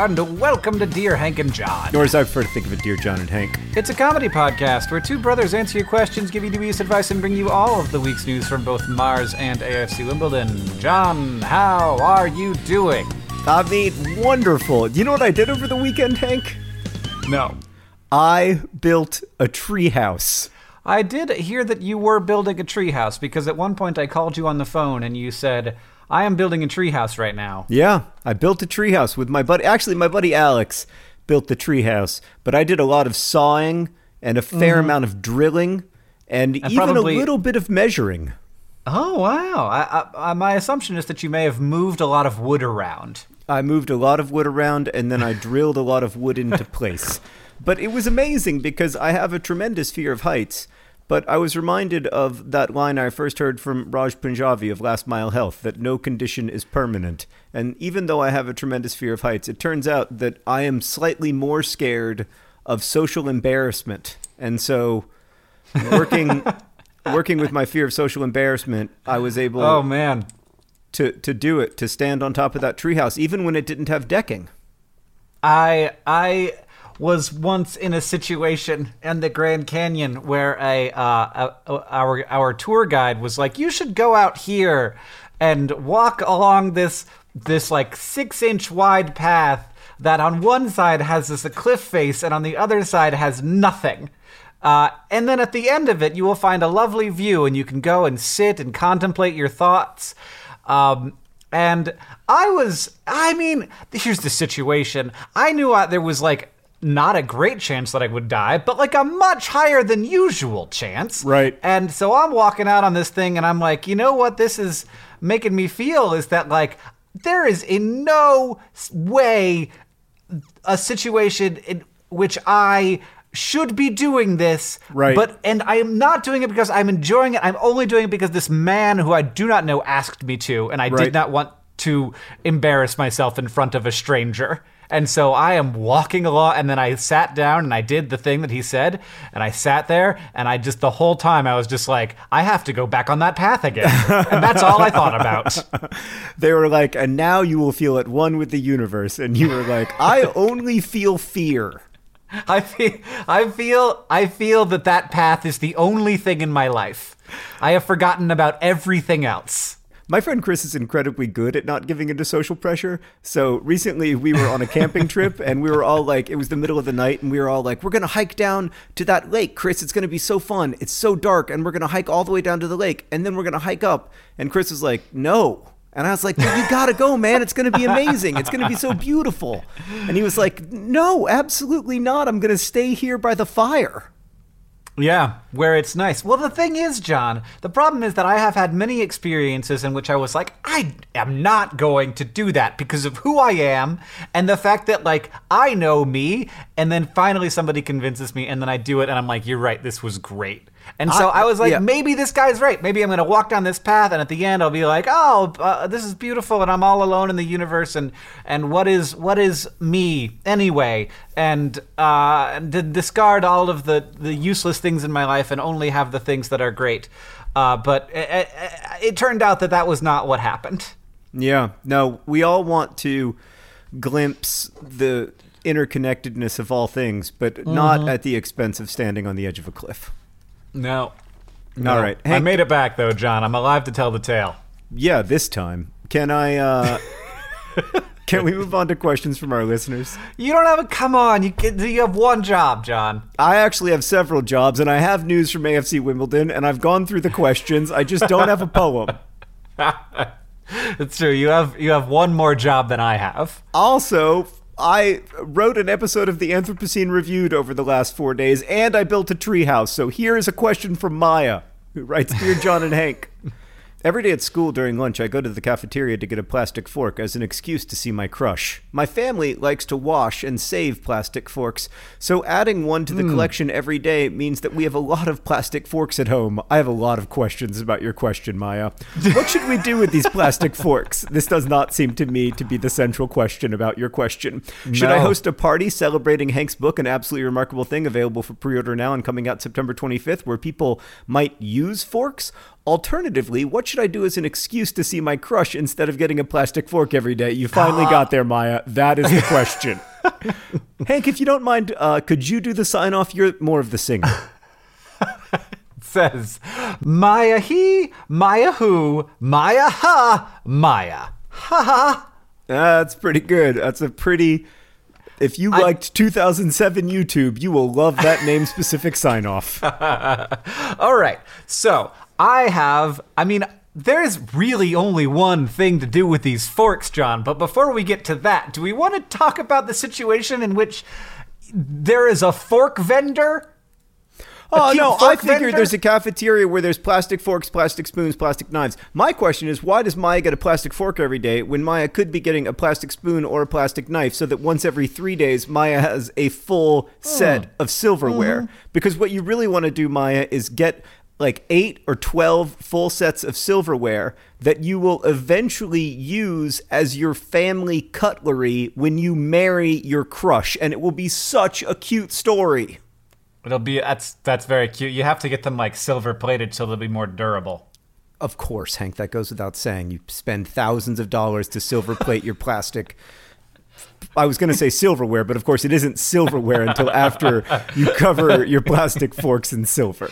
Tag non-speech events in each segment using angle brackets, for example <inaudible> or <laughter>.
And welcome to Dear Hank and John. Or as I prefer to think of it, Dear John and Hank. It's a comedy podcast where two brothers answer your questions, give you dubious advice, and bring you all of the week's news from both Mars and AFC Wimbledon. John, how are you doing? I mean, wonderful. You know what I did over the weekend, Hank? No. I built a treehouse. I did hear that you were building a treehouse because at one point I called you on the phone and you said, I am building a treehouse right now. Yeah, I built a treehouse with my buddy. Actually, my buddy Alex built the treehouse, but I did a lot of sawing and a fair mm-hmm. amount of drilling and, even probably- a little bit of measuring. Oh, wow. I, I, I, my assumption is that you may have moved a lot of wood around. I moved a lot of wood around and then I drilled a lot of wood into <laughs> place. But it was amazing because I have a tremendous fear of heights. But I was reminded of that line I first heard from Raj Punjabi of Last Mile Health that no condition is permanent. And even though I have a tremendous fear of heights, it turns out that I am slightly more scared of social embarrassment. And so working <laughs> working with my fear of social embarrassment, I was able Oh, man. to to do it, to stand on top of that treehouse, even when it didn't have decking. I I was once in a situation in the Grand Canyon where a, uh, our our tour guide was like, "You should go out here and walk along this this like six inch wide path that on one side has this a cliff face and on the other side has nothing." Uh, and then at the end of it, you will find a lovely view, and you can go and sit and contemplate your thoughts. Um, and I was, I mean, here's the situation. I knew I, there was like not a great chance that I would die, but like a much higher than usual chance. Right. And so I'm walking out on this thing and I'm like, you know what this is making me feel is that like there is in no way a situation in which I should be doing this. Right. But and I am not doing it because I'm enjoying it. I'm only doing it because this man who I do not know asked me to, and I Right. did not want to embarrass myself in front of a stranger. And so I am walking along, and then I sat down and I did the thing that he said, and I sat there, and I just the whole time I was just like, I have to go back on that path again, and that's all I thought about. <laughs> They were like, and now you will feel at one with the universe. And you were like, I only feel fear. I feel, I feel, I feel that that path is the only thing in my life. I have forgotten about everything else. My friend Chris is incredibly good at not giving into social pressure. So recently we were on a camping <laughs> trip and we were all like, it was the middle of the night and we were all like, we're going to hike down to that lake, Chris. It's going to be so fun. It's so dark and we're going to hike all the way down to the lake and then we're going to hike up. And Chris was like, no. And I was like, "Dude, you gotta go, man. It's gonna be amazing. It's gonna be so beautiful. And he was like, no, absolutely not. I'm gonna stay here by the fire. Yeah, where it's nice. Well, the thing is, John, the problem is that I have had many experiences in which I was like, I am not going to do that because of who I am and the fact that, like, I know me. And then finally somebody convinces me, and then I do it, and I'm like, you're right, this was great. And so I, I- was like, yeah. maybe this guy's right. Maybe I'm going to walk down this path, and at the end, I'll be like, oh, uh, this is beautiful, and I'm all alone in the universe. And and what is what is me anyway? And uh, and to discard all of the the useless things in my life and only have the things that are great. Uh, but it, it, it turned out that that was not what happened. Yeah. No, we all want to glimpse the interconnectedness of all things, but not at the expense of standing on the edge of a cliff. No. All right. I made it back though, John. I'm alive to tell the tale. Yeah, this time. Can I uh <laughs> Can we move on to questions from our listeners? You don't have a come on. You get- you have one job, John. I actually have several jobs and I have news from AFC Wimbledon and I've gone through the questions. I just don't have a poem. <laughs> It's true. You have you have one more job than I have. Also, I wrote an episode of the Anthropocene Reviewed over the last four days, and I built a treehouse. So here is a question from Maya, who writes Dear John and Hank. Every day at school during lunch, I go to the cafeteria to get a plastic fork as an excuse to see my crush. My family likes to wash and save plastic forks, so adding one to the hmm. collection every day means that we have a lot of plastic forks at home. I have a lot of questions about your question, Maya. What should we do with these <laughs> plastic forks? This does not seem to me to be the central question about your question. Should I host a party celebrating Hank's book, An Absolutely Remarkable Thing, available for pre order now and coming out September 25th, where people might use forks? Alternatively, what should I do as an excuse to see my crush instead of getting a plastic fork every day? You finally got there, Maya. That is the question. <laughs> Hank, if you don't mind, uh, could you do the sign off? You're more of the singer. It <laughs> says Maya he, Maya who, Maya ha, Maya. Ha ha. That's pretty good. That's a pretty. If you liked 2007 YouTube, you will love that name specific sign off. <laughs> All right. So I have. I mean. There's really only one thing to do with these forks, John. But before we get to that, do we want to talk about the situation in which there is a fork vendor? Oh no, I figured vendor? there's a cafeteria where there's plastic forks, plastic spoons, plastic knives. My question is, why does Maya get a plastic fork every day when Maya could be getting a plastic spoon or a plastic knife so that once every three days Maya has a full set mm. of silverware? Mm-hmm. Because what you really want to do, Maya, is get like eight or 12 full sets of silverware that you will eventually use as your family cutlery when you marry your crush. And it will be such a cute story. It'll be that's that's very cute. You have to get them like silver plated so they'll be more durable. Of course, Hank, that goes without saying. You spend thousands of dollars to silver plate your plastic. I was going to say silverware, but of course it isn't silverware until after you cover your plastic forks in silver.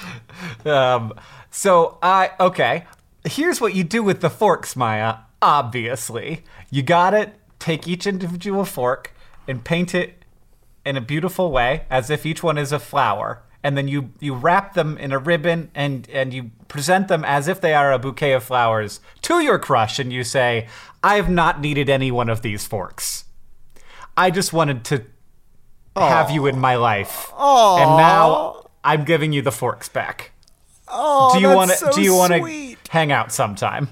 Um, so I okay. Here's what you do with the forks, Maya. Obviously, you got it. Take each individual fork and paint it in a beautiful way, as if each one is a flower, and then you you wrap them in a ribbon and and you present them as if they are a bouquet of flowers to your crush, and you say, "I've not needed any one of these forks. I just wanted to have you in my life, and now I'm giving you the forks back." Oh, do you want to so do you want to hang out sometime?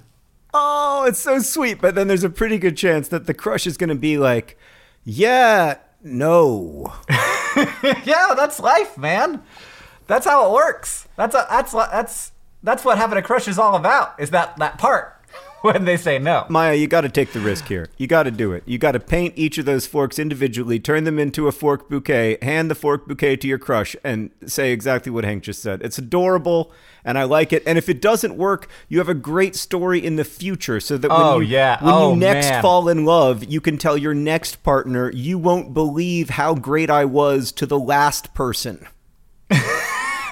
Oh, it's so sweet. But then there's a pretty good chance that the crush is going to be like, yeah, no. <laughs> yeah that's life man. That's how it works. That's a, that's that's that's what having a crush is all about is that that part when they say no Maya, you got to take the risk here. You got to do it. You got to paint each of those forks individually, turn them into a fork bouquet, hand the fork bouquet to your crush, and say exactly what Hank just said. It's adorable, and I like it. And if it doesn't work, you have a great story in the future, so that when Oh, you yeah. when Oh, you next man. fall in love, you can tell your next partner, "You won't believe how great I was to the last person."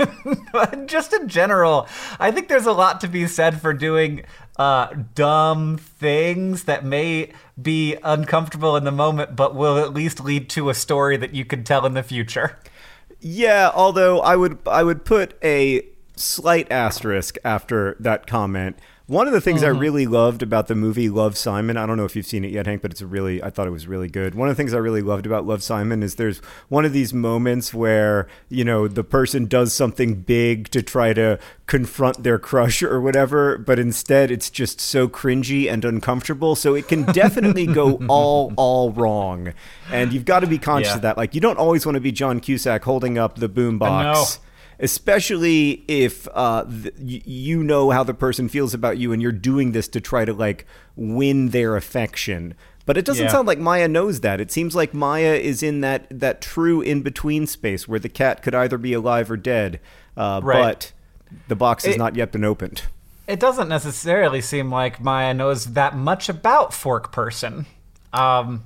<laughs> just in general i think there's a lot to be said for doing uh, dumb things that may be uncomfortable in the moment but will at least lead to a story that you can tell in the future Yeah, although I would I would put a slight asterisk after that comment. One of the things I mm-hmm. really loved about the movie Love Simon, I don't know if you've seen it yet, Hank, but it's a really I thought it was really good. One of the things I really loved about Love Simon is there's one of these moments where, you know, the person does something big to try to confront their crush or whatever, but instead it's just so cringy and uncomfortable. So it can <laughs> definitely go all all wrong. And you've got to be conscious Yeah. of that. Like you don't always want to be John Cusack holding up the boombox especially if uh, th- you know how the person feels about you and you're doing this to try to like win their affection. But it doesn't Yeah. sound like Maya knows that. It seems like Maya is in that that true in between space where the cat could either be alive or dead, uh, Right. but the box has It- not yet been opened. It doesn't necessarily seem like Maya knows that much about Fork Person. Um,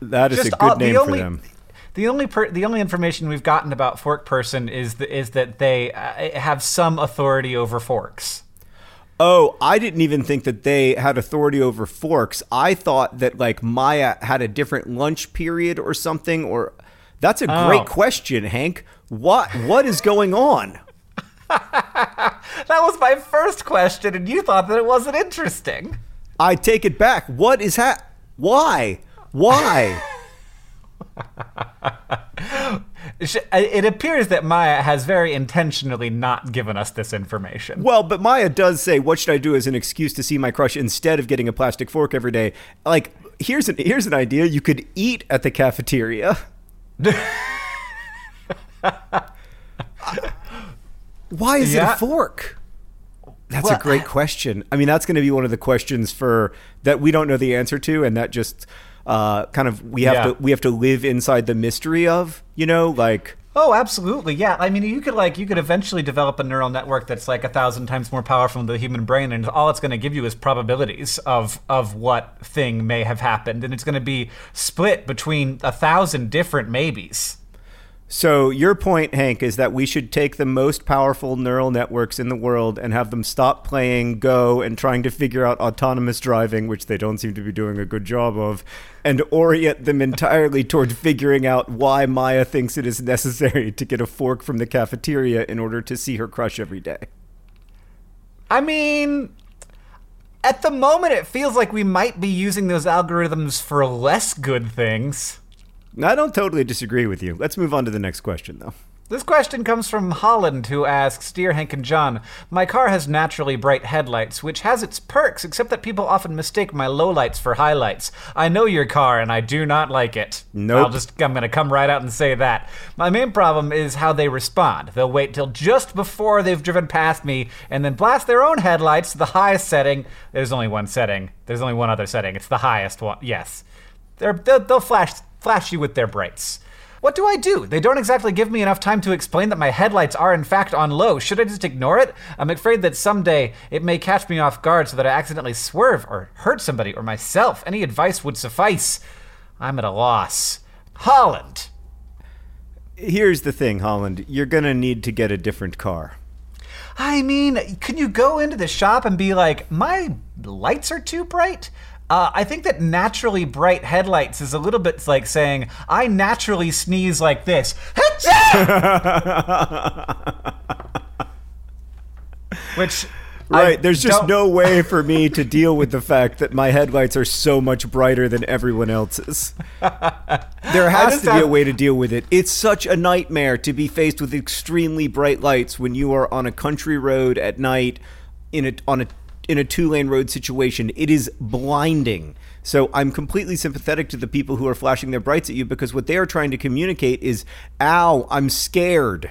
That is a good all- name for only, them. The only per, the only information we've gotten about Fork Person is th- is that they uh, have some authority over forks. Oh, I didn't even think that they had authority over forks. I thought that like Maya had a different lunch period or something or That's a Oh. great question, Hank. What what is going on? <laughs> That was my first question, and you thought that it wasn't interesting. I take it back. What is ha Why? Why? <laughs> Sh- uh, It appears that Maya has very intentionally not given us this information. Well, but Maya does say, "What should I do as an excuse to see my crush instead of getting a plastic fork every day?" Like, here's an here's an idea: you could eat at the cafeteria. <laughs> Why is it a fork? That's Well, a great question. I mean, that's going to be one of the questions for that we don't know the answer to, and that just uh, kind of we have Yeah. to we have to live inside the mystery of, you know, like. Oh, absolutely. Yeah. I mean, you could like you could eventually develop a neural network that's like a thousand times more powerful than the human brain, and all it's going to give you is probabilities of of what thing may have happened, and it's going to be split between a thousand different maybes. So your point, Hank, is that we should take the most powerful neural networks in the world and have them stop playing Go and trying to figure out autonomous driving, which they don't seem to be doing a good job of, and orient them entirely toward figuring out why Maya thinks it is necessary to get a fork from the cafeteria in order to see her crush every day. I mean, at the moment, it feels like we might be using those algorithms for less good things. I don't totally disagree with you. Let's move on to the next question, though. This question comes from Holland, who asks Dear Hank and John, my car has naturally bright headlights, which has its perks, except that people often mistake my lowlights for highlights. I know your car, and I do not like it. Nope. I'll just, I'm going to come right out and say that. My main problem is how they respond. They'll wait till just before they've driven past me and then blast their own headlights to the highest setting. There's only one setting. There's only one other setting. It's the highest one. Yes. They're, they'll, they'll flash, flash you with their brights. What do I do? They don't exactly give me enough time to explain that my headlights are in fact on low. Should I just ignore it? I'm afraid that someday it may catch me off guard so that I accidentally swerve or hurt somebody or myself. Any advice would suffice. I'm at a loss. Holland. Here's the thing, Holland. You're going to need to get a different car. I mean, can you go into the shop and be like, my lights are too bright? Uh, I think that naturally bright headlights is a little bit like saying, I naturally sneeze like this. <laughs> Which. I Right, there's just don't- no way for me to deal with the fact that my headlights are so much brighter than everyone else's. <laughs> There has to be a way to deal with it. It's such a nightmare to be faced with extremely bright lights when you are on a country road at night in a on a in a two-lane road situation. It is blinding. So I'm completely sympathetic to the people who are flashing their brights at you because what they are trying to communicate is, "Ow, I'm scared."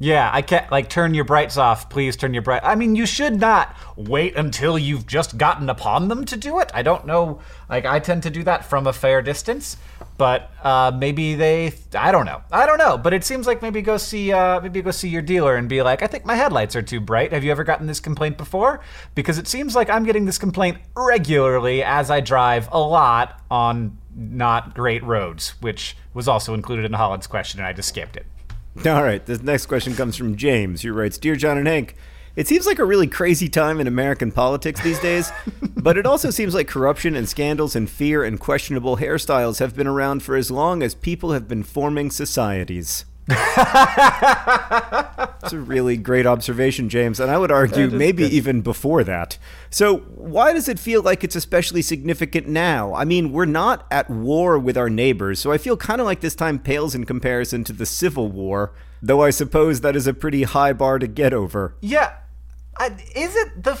Yeah, I can't like turn your brights off. Please turn your bright. I mean, you should not wait until you've just gotten upon them to do it. I don't know. Like I tend to do that from a fair distance, but uh, maybe they. I don't know. I don't know. But it seems like maybe go see uh, maybe go see your dealer and be like, I think my headlights are too bright. Have you ever gotten this complaint before? Because it seems like I'm getting this complaint regularly as I drive a lot on not great roads, which was also included in Holland's question, and I just skipped it. <laughs> All right, this next question comes from James, who writes Dear John and Hank, it seems like a really crazy time in American politics these days, <laughs> but it also seems like corruption and scandals and fear and questionable hairstyles have been around for as long as people have been forming societies. <laughs> It's a really great observation, James, and I would argue maybe good. even before that. So, why does it feel like it's especially significant now? I mean, we're not at war with our neighbors, so I feel kind of like this time pales in comparison to the Civil War, though I suppose that is a pretty high bar to get over. Yeah, I, is it the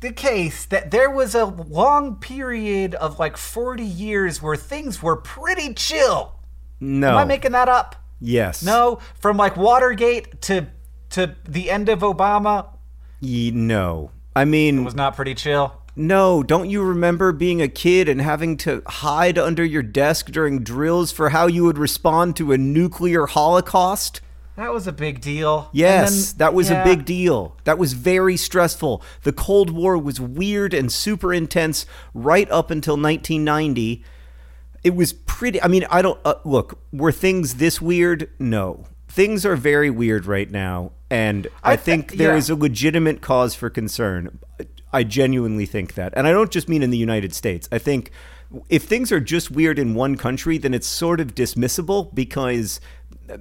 the case that there was a long period of like 40 years where things were pretty chill? No. Am I making that up? Yes. No, from like Watergate to to the end of Obama Ye, no. I mean, was not pretty chill. no, don't you remember being a kid and having to hide under your desk during drills for how you would respond to a nuclear holocaust? That was a big deal. Yes, then- that was yeah. a big deal. That was very stressful. The Cold War was weird and super intense right up until 1990. It was pretty. I mean, I don't uh, look. Were things this weird? No, things are very weird right now, and I, I thi- think there is yeah. a legitimate cause for concern. I genuinely think that, and I don't just mean in the United States. I think if things are just weird in one country, then it's sort of dismissible because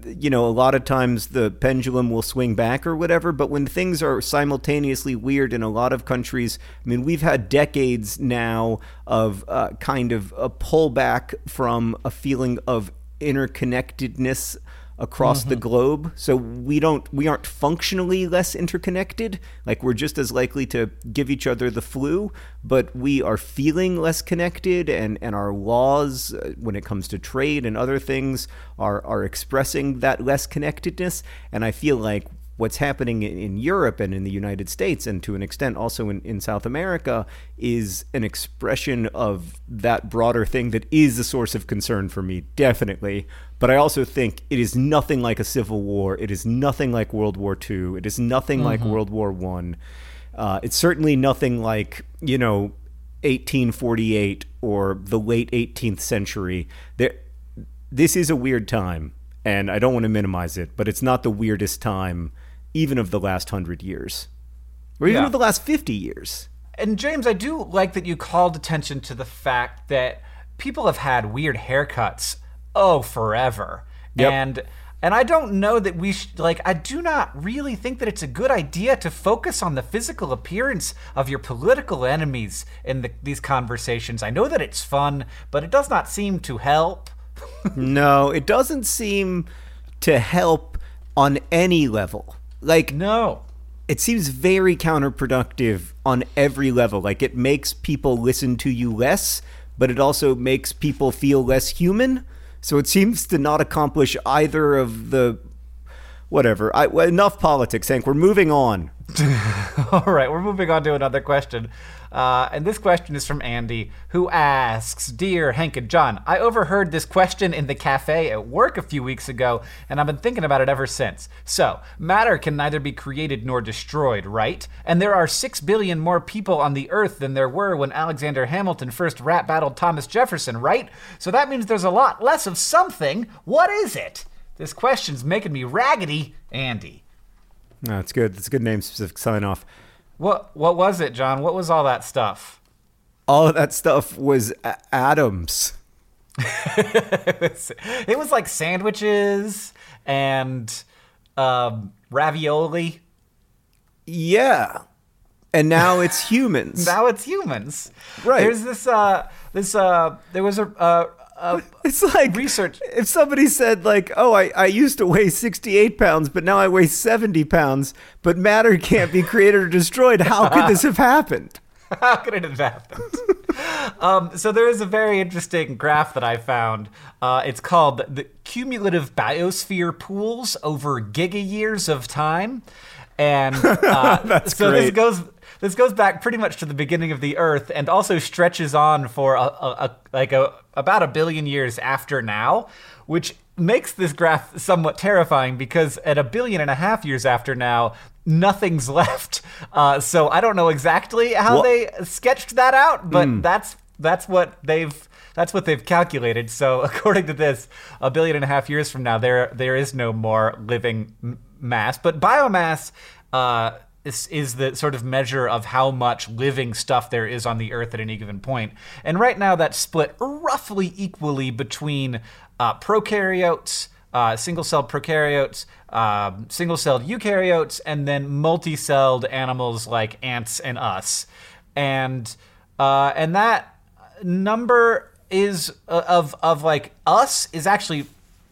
you know, a lot of times the pendulum will swing back or whatever, but when things are simultaneously weird in a lot of countries, I mean, we've had decades now of uh, kind of a pullback from a feeling of interconnectedness across the globe. So we don't we aren't functionally less interconnected. Like we're just as likely to give each other the flu but we are feeling less connected and and our laws uh, when it comes to trade and other things are are expressing that less connectedness. And i feel like what's happening in, in Europe and in the United States, and to an extent also in, in South America, is an expression of that broader thing that is a source of concern for me, definitely. But I also think it is nothing like a civil war. It is nothing like World War II. It is nothing like World War One. Uh, it's certainly nothing like you know 1848 or the late 18th century. There, this is a weird time, and I don't want to minimize it, but it's not the weirdest time, even of the last hundred years, or even Yeah. of the last 50 years. And James, I do like that you called attention to the fact that people have had weird haircuts oh forever. Yep. And and I don't know that we sh- like I do not really think that it's a good idea to focus on the physical appearance of your political enemies in the, these conversations. I know that it's fun, but it does not seem to help. <laughs> no, it doesn't seem to help on any level. Like, No. it seems very counterproductive on every level. Like, it makes people listen to you less, but it also makes people feel less human. So it seems to not accomplish either of the. Whatever. I, enough politics, Hank. We're moving on. <laughs> All right, we're moving on to another question. Uh, and this question is from Andy, who asks Dear Hank and John, I overheard this question in the cafe at work a few weeks ago, and I've been thinking about it ever since. So, matter can neither be created nor destroyed, right? And there are six billion more people on the earth than there were when Alexander Hamilton first rap battled Thomas Jefferson, right? So that means there's a lot less of something. What is it? This question's making me raggedy, Andy. No, it's good. That's a good name specific sign off. What what was it, John? What was all that stuff? All of that stuff was a- atoms. it, was, <laughs> it was like sandwiches and um, ravioli. Yeah. And now it's <laughs> humans. Now it's humans. Right. There's this uh this uh there was a uh, uh <laughs> It's like research. If somebody said like, "Oh, I, I used to weigh 68 pounds, but now I weigh 70 pounds, but matter can't be created or destroyed," how could this have happened? <laughs> How could it have happened? <laughs> um, so there is a very interesting graph that I found. Uh, it's called the cumulative biosphere pools over giga years of time, and uh, so this goes this goes back pretty much to the beginning of the Earth, and also stretches on for a, a, a like a about a billion years after now, which makes this graph somewhat terrifying because at a billion and a half years after now, nothing's <laughs> left. Uh, so I don't know exactly how Well- they sketched that out, but that's that's what they've that's what they've calculated. So <laughs> according to this, a billion and a half years from now, there there is no more living m- mass, but biomass. Uh, is, is the sort of measure of how much living stuff there is on the earth at any given point. And right now that's split roughly equally between uh, prokaryotes, uh, single-celled prokaryotes, um, single-celled eukaryotes, and then multi-celled animals like ants and us. And uh, and that number is uh, of of like us is actually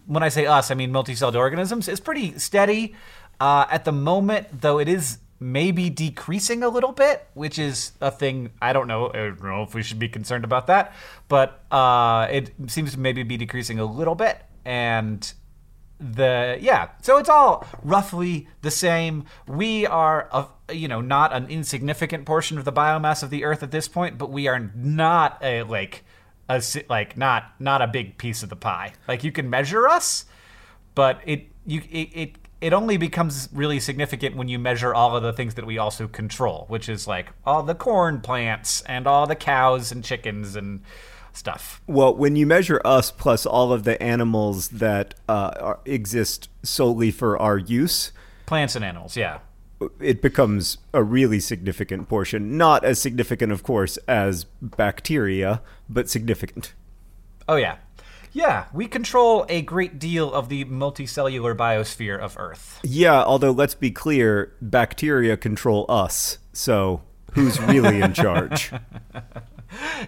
when I say us, I mean multi-celled organisms is pretty steady uh, at the moment, though it is maybe decreasing a little bit, which is a thing I don't know. I don't know if we should be concerned about that, but uh, it seems to maybe be decreasing a little bit, and the yeah so it's all roughly the same we are a, you know not an insignificant portion of the biomass of the earth at this point but we are not a like a like not not a big piece of the pie like you can measure us but it you it, it it only becomes really significant when you measure all of the things that we also control which is like all the corn plants and all the cows and chickens and stuff Well, when you measure us plus all of the animals that uh, are, exist solely for our use, plants and animals yeah it becomes a really significant portion. Not as significant, of course, as bacteria, but significant. Oh yeah. Yeah, we control a great deal of the multicellular biosphere of Earth. Yeah, although let's be clear, bacteria control us. So who's really in <laughs> charge?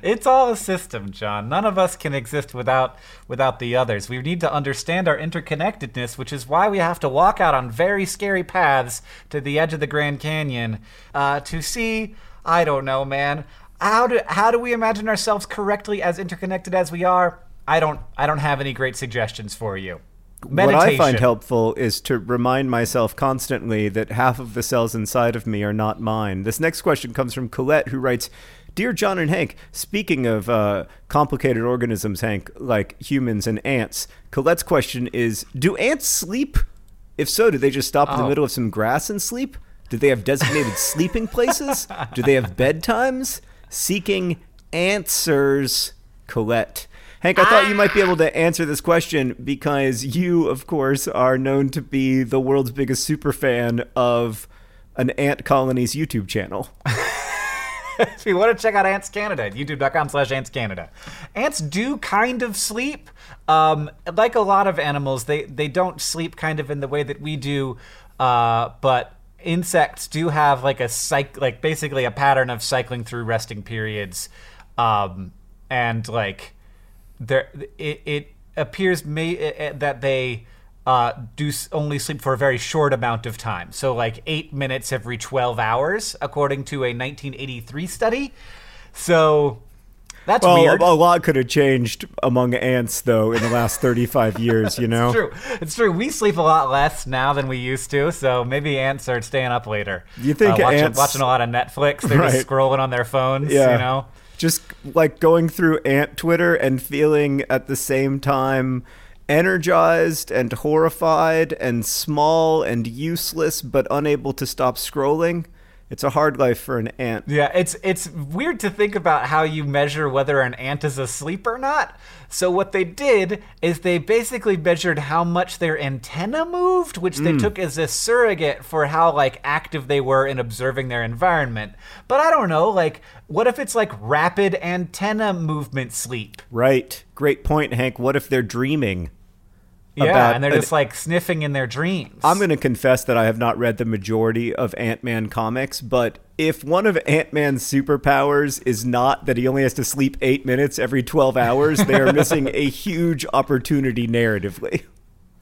It's all a system, John. None of us can exist without without the others. We need to understand our interconnectedness, which is why we have to walk out on very scary paths to the edge of the Grand Canyon uh, to see. I don't know, man. How do how do we imagine ourselves correctly as interconnected as we are? I don't I don't have any great suggestions for you. What I find helpful is to remind myself constantly that half of the cells inside of me are not mine. This next question comes from Colette, who writes Dear John and Hank, speaking of uh, complicated organisms, Hank, like humans and ants, Colette's question is Do ants sleep? If so, do they just stop in the Oh. middle of some grass and sleep? Do they have designated <laughs> sleeping places? Do they have bedtimes? Seeking answers, Colette. Hank, I thought you might be able to answer this question because you, of course, are known to be the world's biggest super fan of an ant colony's YouTube channel. <laughs> if you want to check out Ants Canada, youtube.com slash Ants Canada. Ants do kind of sleep. Um, like a lot of animals, they, they don't sleep kind of in the way that we do, uh, but insects do have like a cyc- like basically a pattern of cycling through resting periods. Um, and like there it, it appears may, eh, that they uh, do only sleep for a very short amount of time. So, like eight minutes every 12 hours, according to a 1983 study. So, that's Well, weird. a, a lot could have changed among ants, though, in the last 35 <laughs> years, you know? It's true. It's true. We sleep a lot less now than we used to, so maybe ants are staying up later. You think uh, watching, ants- watching a lot of Netflix? They're <laughs> Right. just scrolling on their phones. Yeah. You know. Just like going through ant Twitter and feeling at the same time energized and horrified and small and useless but unable to stop scrolling. It's a hard life for an ant. Yeah, it's it's weird to think about how you measure whether an ant is asleep or not. So what they did is they basically measured how much their antenna moved, which they mm. took as a surrogate for how like active they were in observing their environment. But I don't know, like what if it's like rapid antenna movement sleep? Right. Great point, Hank. What if they're dreaming? Yeah, About and they're an- just like sniffing in their dreams. I'm going to confess that I have not read the majority of Ant Man comics, but if one of Ant Man's superpowers is not that he only has to sleep eight minutes every 12 hours, they are missing <laughs> a huge opportunity narratively.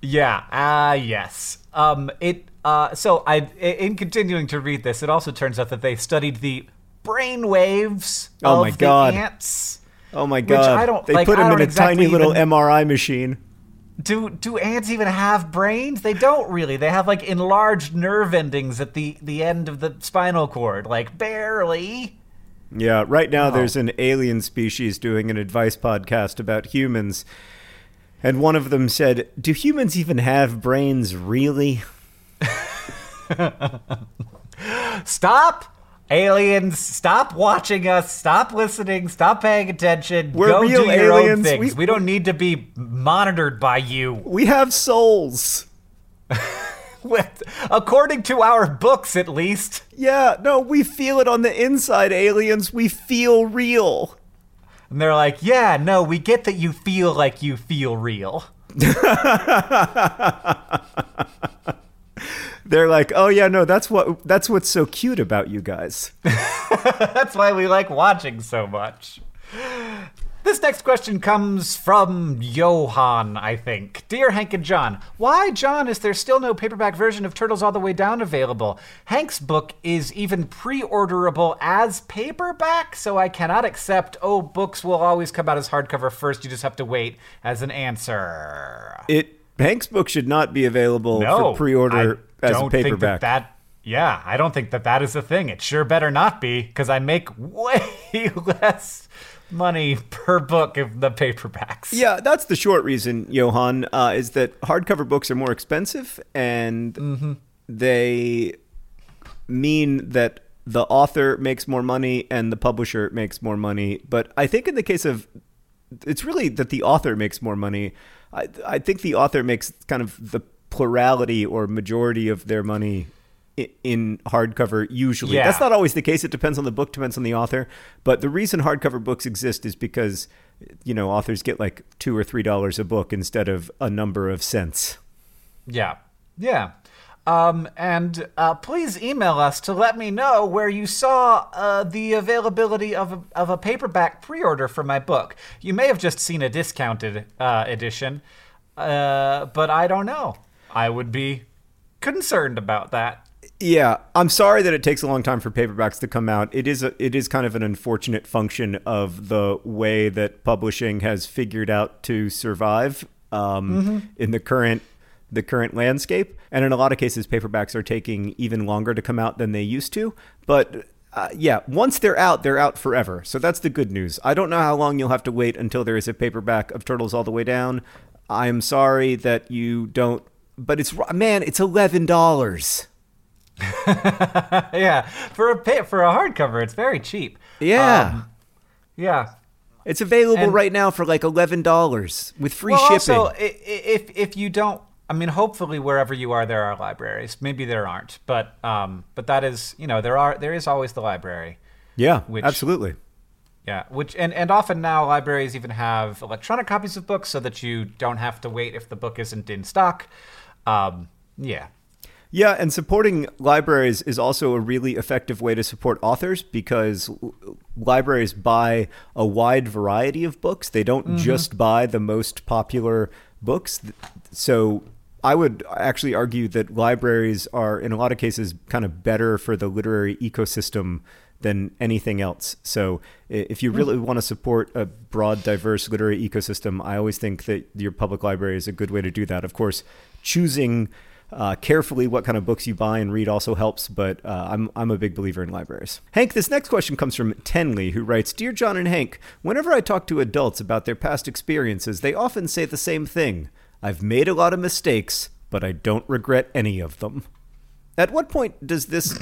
Yeah. Ah, yes. Um, it. Uh, so I, in continuing to read this, it also turns out that they studied the brain waves Oh of my the God. ants. Oh my god! Which god. I don't- they like, put him in a exactly tiny little even- MRI machine. Do do ants even have brains? They don't really. They have like enlarged nerve endings at the the end of the spinal cord, like barely. Yeah, right now Oh. there's an alien species doing an advice podcast about humans. And one of them said, Do humans even have brains, really? <laughs> Stop. Aliens, stop watching us. Stop listening. Stop paying attention. We're Go real do your own things. We- we don't need to be monitored by you. We have souls. <laughs> With, according to our books, at least. Yeah, no, we feel it on the inside, aliens. We feel real. And they're like, yeah, no, we get that you feel like you feel real. <laughs> They're like, "Oh yeah, no, that's what that's what's so cute about you guys." <laughs> That's why we like watching so much. This next question comes from Johan, I think. Dear Hank and John, why, John, is there still no paperback version of Turtles All the Way Down available? Hank's book is even pre orderable as paperback, so I cannot accept, oh, books will always come out as hardcover first, you just have to wait as an answer. It Hank's book should not be available No, for pre-order I as don't think that, that yeah, I don't think that that is a thing. It sure better not be because I make way <laughs> less money per book of the paperbacks. Yeah, that's the short reason, Johan, uh, is that hardcover books are more expensive and Mm-hmm. they mean that the author makes more money and the publisher makes more money. But I think in the case of it's really that the author makes more money. I, I think the author makes kind of the plurality or majority of their money in hardcover usually. Yeah. That's not always the case. It depends on the book, depends on the author. But the reason hardcover books exist is because you know authors get like two or three dollars a book instead of a number of cents. Yeah. Yeah. Um, and uh, please email us to let me know where you saw uh, the availability of a, of a paperback pre order for my book. You may have just seen a discounted uh, edition, uh, but I don't know. I would be concerned about that. Yeah, I'm sorry that it takes a long time for paperbacks to come out. It is a, it is kind of an unfortunate function of the way that publishing has figured out to survive um, in the current the current landscape. And in a lot of cases, paperbacks are taking even longer to come out than they used to. But uh, yeah, once they're out, they're out forever. So that's the good news. I don't know how long you'll have to wait until there is a paperback of Turtles All the Way Down. I'm sorry that you don't, but it's man, it's eleven dollars. <laughs> yeah, for a for a hardcover, it's very cheap. Yeah. Um, yeah. It's available And- right now for like eleven dollars with free well, shipping. also, if if you don't, I mean, hopefully wherever you are, there are libraries. Maybe there aren't, but um, but that is, you know, there are there is always the library. yeah, which- absolutely. Yeah, which and and often now libraries even have electronic copies of books so that you don't have to wait if the book isn't in stock. Um, yeah. Yeah, and supporting libraries is also a really effective way to support authors because libraries buy a wide variety of books. They don't just buy the most popular books. So I would actually argue that libraries are, in a lot of cases, kind of better for the literary ecosystem than anything else. So if you really want to support a broad, diverse literary ecosystem, I always think that your public library is a good way to do that. Of course, choosing uh, carefully what kind of books you buy and read also helps, but uh, I'm, I'm a big believer in libraries. Hank, this next question comes from Tenley, who writes Dear John and Hank, whenever I talk to adults about their past experiences, they often say the same thing I've made a lot of mistakes, but I don't regret any of them. At what point does this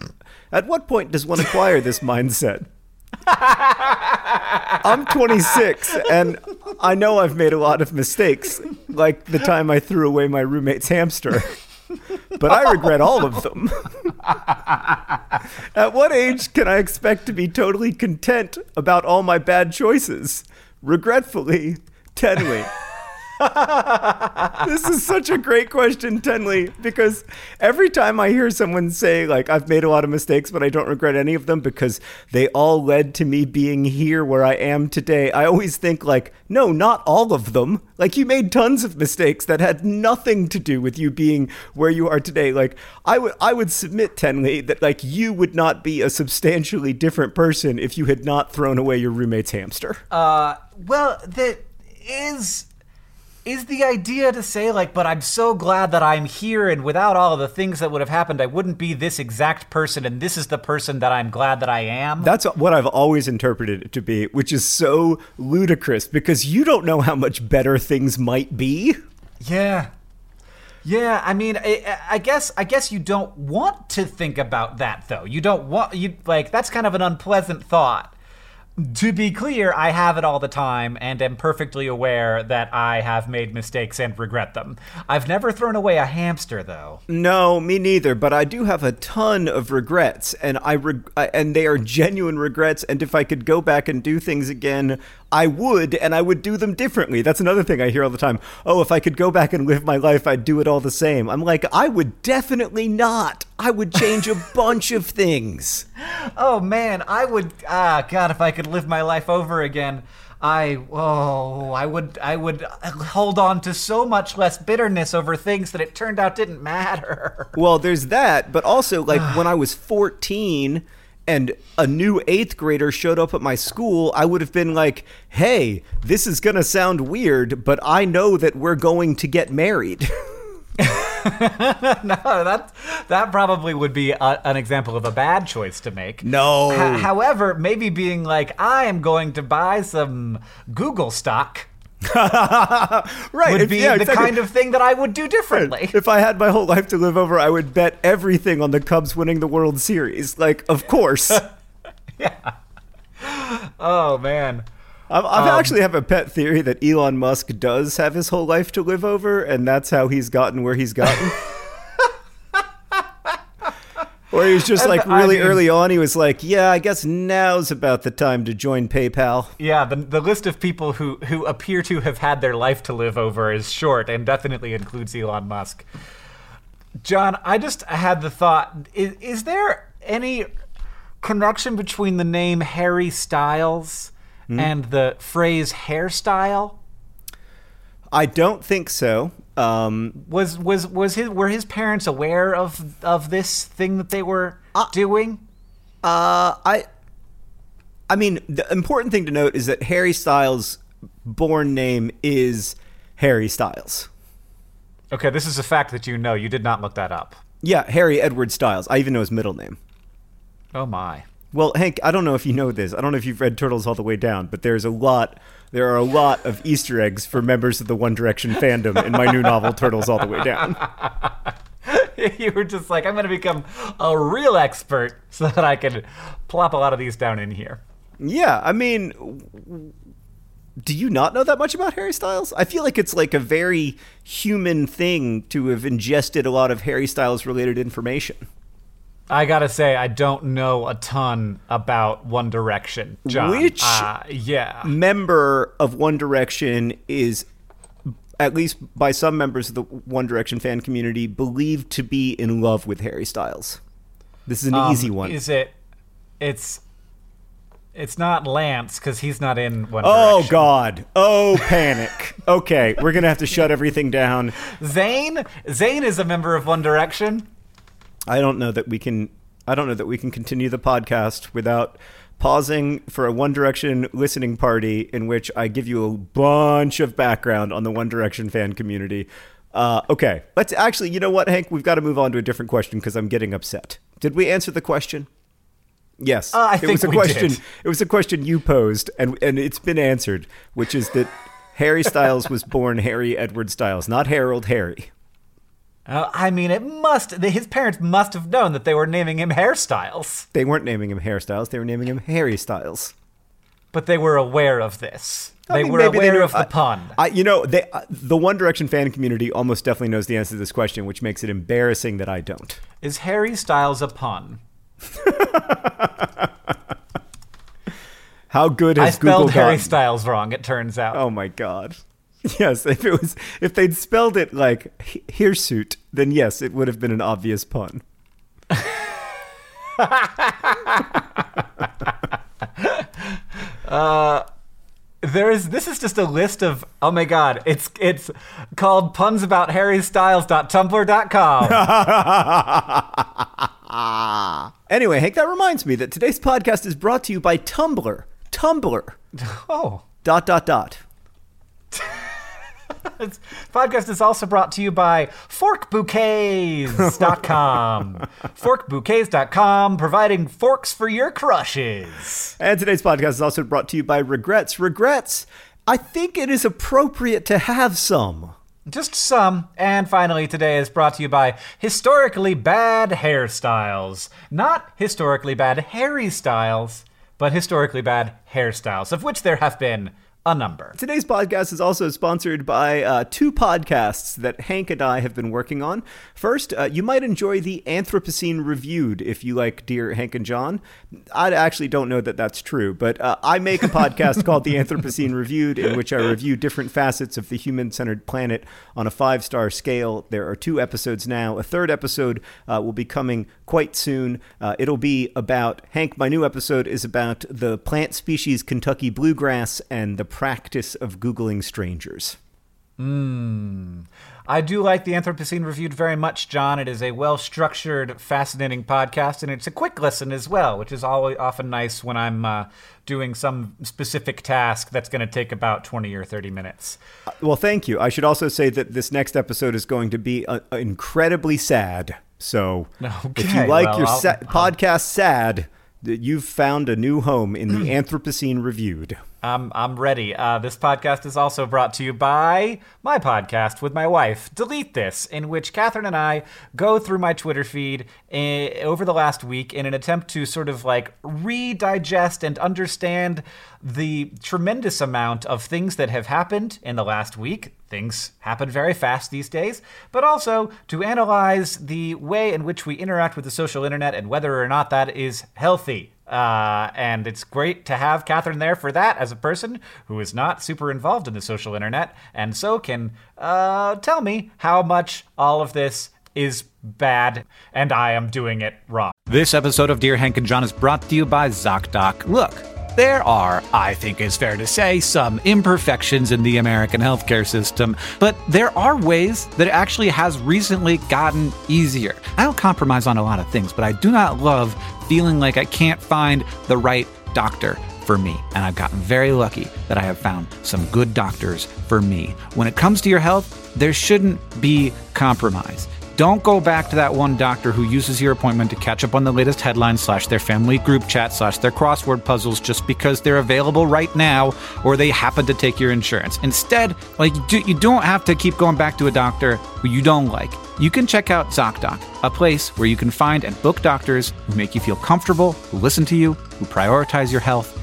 at what point does one acquire this mindset? I'm 26 and I know I've made a lot of mistakes, like the time I threw away my roommate's hamster. But I regret all of them. <laughs> At what age can I expect to be totally content about all my bad choices? Regretfully, Tenley. <laughs> this is such a great question, Tenley, because every time I hear someone say, like, I've made a lot of mistakes, but I don't regret any of them because they all led to me being here where I am today, I always think, like, no, not all of them. Like, you made tons of mistakes that had nothing to do with you being where you are today. Like, I would, I would submit, Tenley, that, like, you would not be a substantially different person if you had not thrown away your roommate's hamster. Uh, well, that is is the idea to say like, but I'm so glad that I'm here, and without all of the things that would have happened, I wouldn't be this exact person, and this is the person that I'm glad that I am. That's what I've always interpreted it to be, which is so ludicrous because you don't know how much better things might be. Yeah. Yeah, I mean, I, I guess I guess you don't want to think about that though. You don't want you like that's kind of an unpleasant thought. To be clear, I have it all the time and am perfectly aware that I have made mistakes and regret them. I've never thrown away a hamster though. No, me neither. But I do have a ton of regrets, and I, reg- and they are genuine regrets. And if I could go back and do things again, I would, and I would do them differently. That's another thing I hear all the time. Oh, if I could go back and live my life, I'd do it all the same. I'm like, I would definitely not. I would change a <laughs> bunch of things. Oh man, I would ah god if I could live my life over again. I oh I would I would hold on to so much less bitterness over things that it turned out didn't matter. Well, there's that, but also like <sighs> when I was 14 and a new eighth grader showed up at my school, I would have been like, hey, this is going to sound weird, but I know that we're going to get married. <laughs> <laughs> no, that that probably would be a, an example of a bad choice to make. No. H- however, maybe being like, I am going to buy some Google stock <laughs> right. would be yeah, the exactly. kind of thing that I would do differently. If I had my whole life to live over, I would bet everything on the Cubs winning the World Series. Like, of course. <laughs> yeah. Oh man. I Um, I actually have a pet theory that Elon Musk does have his whole life to live over, and that's how he's gotten where he's gotten. <laughs> or he was just And like I really mean- early on, he was like, "Yeah, I guess now's about the time to join PayPal." Yeah, the, the list of people who, who appear to have had their life to live over is short and definitely includes Elon Musk. John, I just had the thought is, is there any connection between the name Harry Styles hmm? and the phrase hairstyle? I don't think so. Um, Was was was his were his parents aware of of this thing that they were doing? Uh, I, I mean, the important thing to note is that Harry Styles' born name is Harry Styles. Okay, this is a fact that you know. You did not look that up. Yeah, Harry Edward Styles. I even know his middle name. Oh my. Well, Hank, I don't know if you know this. I don't know if you've read Turtles All the Way Down, but there's a lot. There are a lot of Easter eggs for members of the One Direction fandom in my new novel, Turtles All the Way Down. <laughs> you were just like, I'm going to become a real expert so that I can plop a lot of these down in here. Yeah, I mean, do you not know that much about Harry Styles? I feel like it's like a very human thing to have ingested a lot of Harry Styles related information. I gotta say, I don't know a ton about One Direction, John. Which- Uh, yeah. Member of One Direction is, at least by some members of the One Direction fan community, believed to be in love with Harry Styles. This is an Um, easy one. Is it? It's. It's not Lance because he's not in One Oh Direction. Oh God! Oh panic! okay, we're gonna have to shut everything down. <laughs> Zayn. Zayn is a member of One Direction. I don't know that we can. I don't know that we can continue the podcast without pausing for a One Direction listening party in which I give you a bunch of background on the One Direction fan community. Uh, okay, let's actually. You know what, Hank? We've got to move on to a different question because I'm getting upset. Did we answer the question? Yes, Uh, I it think was a question. did. It was a question you posed, and and it's been answered, which is that Harry Styles was born Harry Edward Styles, not Harold Harry. Uh, I mean, it must. His parents must have known that they were naming him hairstyles, They weren't naming him hairstyles; they were naming him Harry Styles. but they were aware of this. I They mean, were maybe they aware of the pun. I, you know, they, uh, the One Direction fan community almost definitely knows the answer to this question, which makes it embarrassing that I don't. Is Harry Styles a pun? <laughs> How good I has Google spelled Harry gotten? Styles wrong. It turns out. Oh my god. <laughs> Yes, if it was if they'd spelled it like hirsute, then yes, it would have been an obvious pun. Uh, there is. This is just a list of. Oh my god! It's it's called puns about Harry Styles.tumblr.com. <laughs> Anyway, Hank, that reminds me that today's podcast is brought to you by Tumblr. Tumblr. <laughs> oh. Dot dot dot. This podcast is also brought to you by forkbouquets.com. <laughs> forkbouquets.com, providing forks for your crushes. And today's podcast is also brought to you by Regrets. Regrets. I think it is appropriate to have some. Just some. And finally, today is brought to you by historically bad hairstyles. Not historically bad Harry styles, but historically bad hairstyles, of which there have been a number. Today's podcast is also sponsored by uh, two podcasts that Hank and I have been working on. First, uh, you might enjoy the Anthropocene Reviewed if you like Dear Hank and John. I actually don't know that that's true, but uh, I make a podcast <laughs> called The Anthropocene Reviewed in which I review different facets of the human centered planet on a five star scale. There are two episodes now. A third episode uh, will be coming quite soon. Uh, it'll be about Hank. My new episode is about the plant species Kentucky bluegrass and the practice of Googling strangers. I do like the Anthropocene Reviewed very much, John. It is a well structured, fascinating podcast, and it's a quick listen as well, which is always often nice when I'm uh, doing some specific task that's going to take about 20 or 30 minutes. Well, thank you. I should also say that this next episode is going to be uh, incredibly sad. So if you like well, your sa- podcast sad, you've found a new home in the Anthropocene Reviewed. I'm, I'm ready. Uh, this podcast is also brought to you by my podcast with my wife, Delete This, in which Catherine and I go through my Twitter feed eh, over the last week in an attempt to sort of like redigest and understand the tremendous amount of things that have happened in the last week. Things happen very fast these days, but also to analyze the way in which we interact with the social internet and whether or not that is healthy. Uh, and it's great to have Catherine there for that as a person who is not super involved in the social internet and so can uh, tell me how much all of this is bad and I am doing it wrong. This episode of Dear Hank and John is brought to you by ZocDoc. Look, there are, I think it's fair to say, some imperfections in the American healthcare system, but there are ways that it actually has recently gotten easier. I don't compromise on a lot of things, but I do not love feeling like I can't find the right doctor for me. And I've gotten very lucky that I have found some good doctors for me. When it comes to your health, there shouldn't be compromise. Don't go back to that one doctor who uses your appointment to catch up on the latest headlines slash their family group chat slash their crossword puzzles just because they're available right now or they happen to take your insurance. Instead, like you, do, you don't have to keep going back to a doctor who you don't like. You can check out ZocDoc, a place where you can find and book doctors who make you feel comfortable, who listen to you, who prioritize your health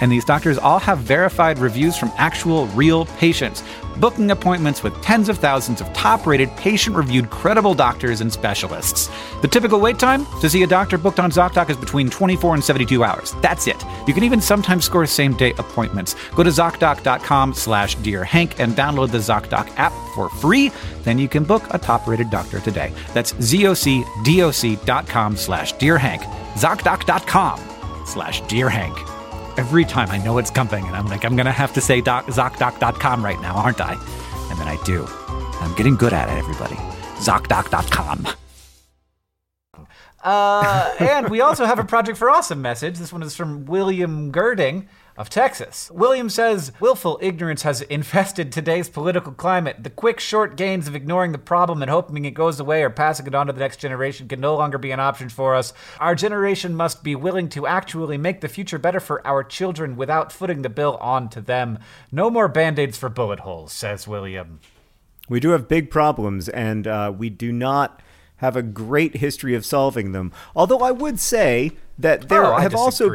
And these doctors all have verified reviews from actual real patients booking appointments with tens of thousands of top rated, patient reviewed, credible doctors and specialists. The typical wait time to see a doctor booked on ZocDoc is between 24 and 72 hours. That's it. You can even sometimes score same day appointments. Go to ZocDoc.com slash Dear Hank and download the ZocDoc app for free. Then you can book a top rated doctor today. That's ZocDoc.com slash Dear Hank. ZocDoc.com slash Dear Hank. Every time I know it's coming, and I'm like, I'm gonna have to say doc, ZocDoc.com right now, aren't I? And then I do. I'm getting good at it, everybody. ZocDoc.com. Uh, and we also have a Project for Awesome message. This one is from William Girding of Texas. William says, Willful ignorance has infested today's political climate. The quick, short gains of ignoring the problem and hoping it goes away or passing it on to the next generation can no longer be an option for us. Our generation must be willing to actually make the future better for our children without footing the bill on to them. No more band aids for bullet holes, says William. We do have big problems, and uh, we do not have a great history of solving them. Although I would say that there Oh, I have also.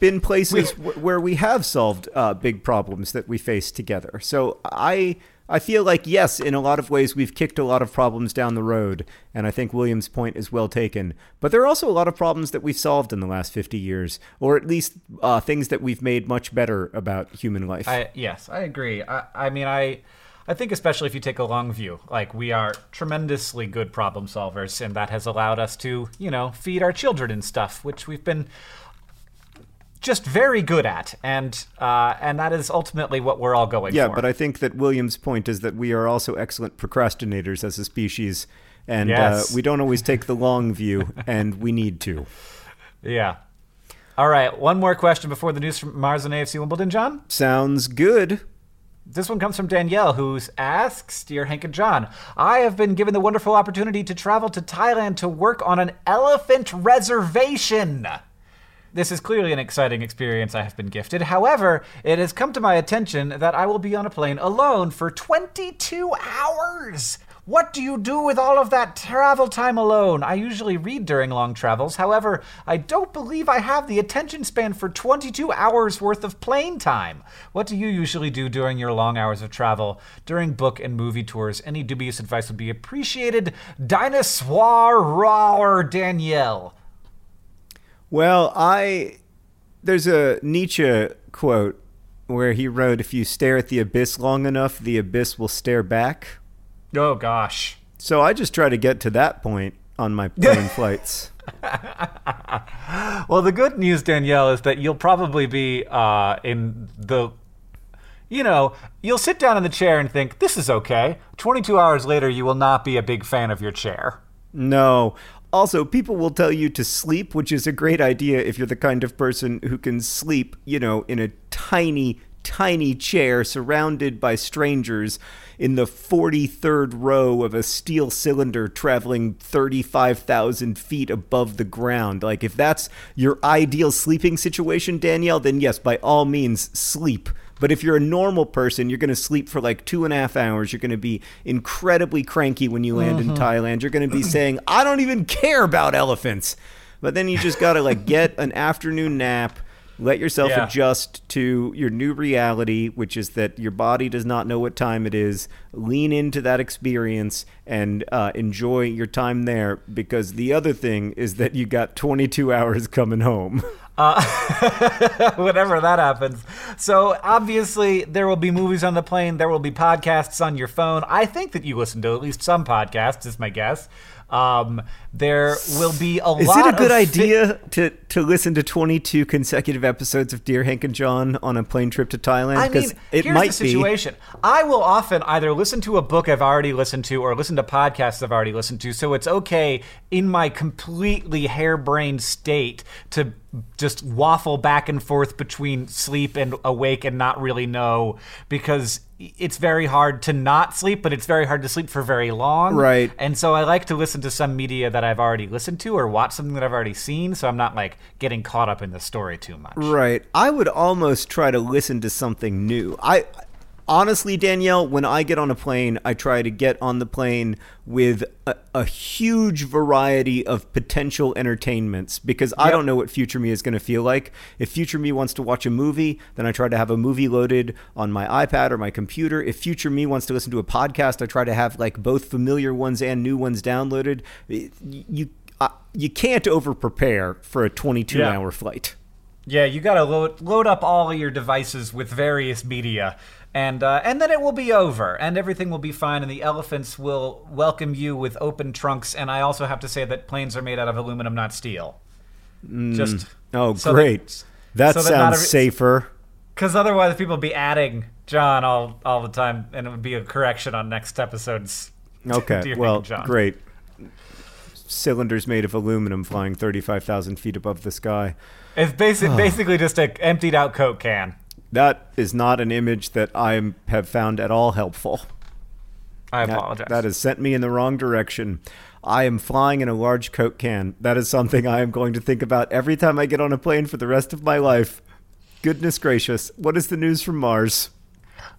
Been places w- where we have solved uh, big problems that we face together. So I I feel like yes, in a lot of ways we've kicked a lot of problems down the road, and I think William's point is well taken. But there are also a lot of problems that we've solved in the last fifty years, or at least uh, things that we've made much better about human life. I yes, I agree. I, I mean, I I think especially if you take a long view, like we are tremendously good problem solvers, and that has allowed us to, you know, feed our children and stuff, which we've been just very good at, and uh, and that is ultimately what we're all going Yeah, for. Yeah, but I think that William's point is that we are also excellent procrastinators as a species, and Yes. uh, we don't always take the long view, <laughs> and we need to. yeah. All right, one more question before the news from Mars and AFC Wimbledon, John. Sounds good. This one comes from Danielle, who asks Dear Hank and John, I have been given the wonderful opportunity to travel to Thailand to work on an elephant reservation. This is clearly an exciting experience I have been gifted. However, it has come to my attention that I will be on a plane alone for 22 hours What do you do with all of that travel time alone? I usually read during long travels. However, I don't believe I have the attention span for 22 hours worth of plane time. What do you usually do during your long hours of travel? During book and movie tours, any dubious advice would be appreciated. Dinosaur Raw Danielle. Well, I there's a Nietzsche quote where he wrote, "If you stare at the abyss long enough, the abyss will stare back." Oh gosh. So I just try to get to that point on my <laughs> plane flights. <laughs> Well, the good news, Danielle, is that you'll probably be uh, in the. You know, you'll sit down in the chair and think, this is okay. 22 hours later, you will not be a big fan of your chair. No. Also, people will tell you to sleep, which is a great idea if you're the kind of person who can sleep, you know, in a tiny, tiny chair surrounded by strangers in the 43rd row of a steel cylinder traveling 35,000 feet above the ground. Like, if that's your ideal sleeping situation, Danielle, then yes, by all means, sleep. But if you're a normal person, you're going to sleep for like two and a half hours. You're going to be incredibly cranky when you land in Thailand. You're going to be saying, I don't even care about elephants. But then you just got to like get an afternoon nap, let yourself Yeah. adjust to your new reality, which is that your body does not know what time it is. Lean into that experience and uh, enjoy your time there because the other thing is that you got 22 hours coming home. <laughs> Uh, <laughs> whenever that happens. So, obviously, there will be movies on the plane. There will be podcasts on your phone. I think that you listen to at least some podcasts, is my guess. Um, there will be a Is lot Is it a good fi- idea to, to listen to 22 consecutive episodes of Dear Hank and John on a plane trip to Thailand? I mean, Because it here's might the situation. I will often either listen to a book I've already listened to or listen to podcasts I've already listened to. So it's okay in my completely harebrained state to just waffle back and forth between sleep and awake and not really know because it's very hard to not sleep, but it's very hard to sleep for very long. Right. And so I like to listen to some media that I've already listened to or watch something that I've already seen. So I'm not like getting caught up in the story too much. Right. I would almost try to listen to something new. I honestly, Danielle, when I get on a plane, I try to get on the plane with a, a huge variety of potential entertainments because I don't know what future me is going to feel like. If future me wants to watch a movie, then I try to have a movie loaded on my iPad or my computer. If future me wants to listen to a podcast, I try to have like both familiar ones and new ones downloaded. You uh, you can't over prepare for a 22 Yeah. hour flight. Yeah, you gotta load load up all of your devices with various media, and uh, and then it will be over, and everything will be fine, and the elephants will welcome you with open trunks. And I also have to say that planes are made out of aluminum, not steel. Just Oh, so great. That, that not sounds every- safer. because otherwise people would be adding John all all the time, and it would be a correction on next episodes. <laughs> Okay. Well, John. great. Cylinders made of aluminum flying 35,000 feet above the sky. It's basic, basically just a emptied out Coke can. That is not an image that I have found at all helpful. I apologize. that has sent me in the wrong direction. I am flying in a large Coke can. That is something I am going to think about every time I get on a plane for the rest of my life. Goodness gracious. What is the news from Mars?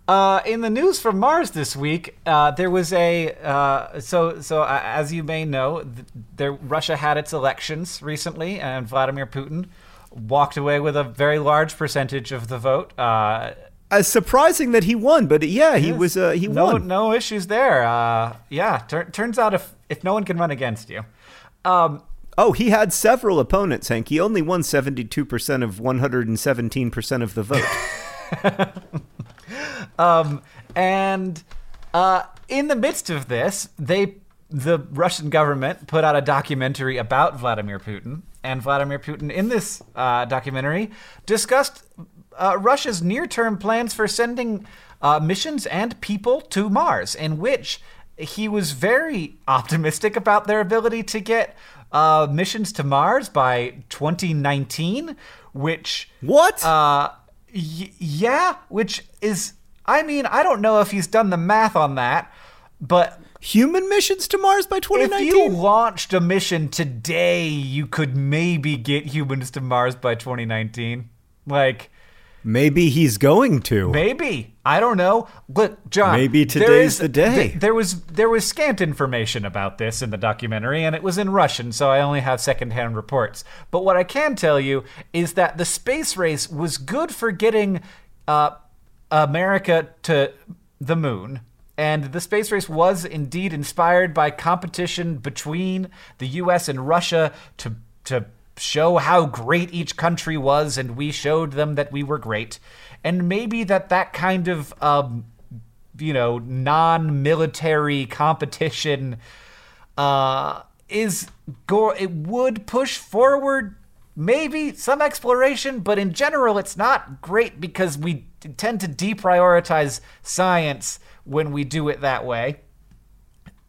Uh, in the news from Mars this week, uh, there was a uh, so so uh, as you may know, th- there Russia had its elections recently, and Vladimir Putin walked away with a very large percentage of the vote. Uh, Uh, surprising that he won, but yeah, he was uh, he no won. no issues there. Uh, yeah, tur- turns out if if no one can run against you. Um, Oh, he had several opponents, Hank. He only won 72% of 117% of the vote. <laughs> <laughs> And uh, in the midst of this, they the Russian government put out a documentary about Vladimir Putin, and Vladimir Putin in this uh, documentary discussed uh, Russia's near-term plans for sending uh, missions and people to Mars, in which he was very optimistic about their ability to get uh, missions to Mars by 2019, which what? uh, y- yeah, which is, I mean, I don't know if he's done the math on that, but Human missions to Mars by 2019? if 2019? you launched a mission today, you could maybe get humans to Mars by 2019. Like, Maybe he's going to. Maybe I don't know. Look, John. Maybe today's is- the day. th- there was there was scant information about this in the documentary, and it was in Russian, so I only have secondhand reports. But what I can tell you is that the space race was good for getting uh, America to the moon. And the space race was indeed inspired by competition between the U.S. and Russia to to show how great each country was, and we showed them that we were great. And maybe that that kind of um, you know non-military competition uh, is go it would push forward maybe some exploration but in general it's not great because we tend to deprioritize science when we do it that way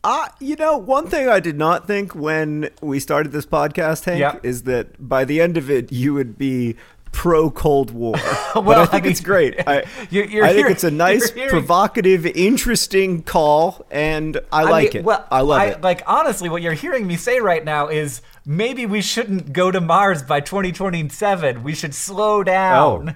Uh, you know, one thing I did not think when we started this podcast, Hank, Yeah. is that by the end of it, you would be pro Cold War. <laughs> Well, I I think mean, it's great. <laughs> I, you're- you're I think hearing- it's a <laughs> nice, provocative, interesting call, and I, I like mean, it. Well, I love it. Like honestly, what you're hearing me say right now is maybe we shouldn't go to Mars by 2027. We should slow down Oh.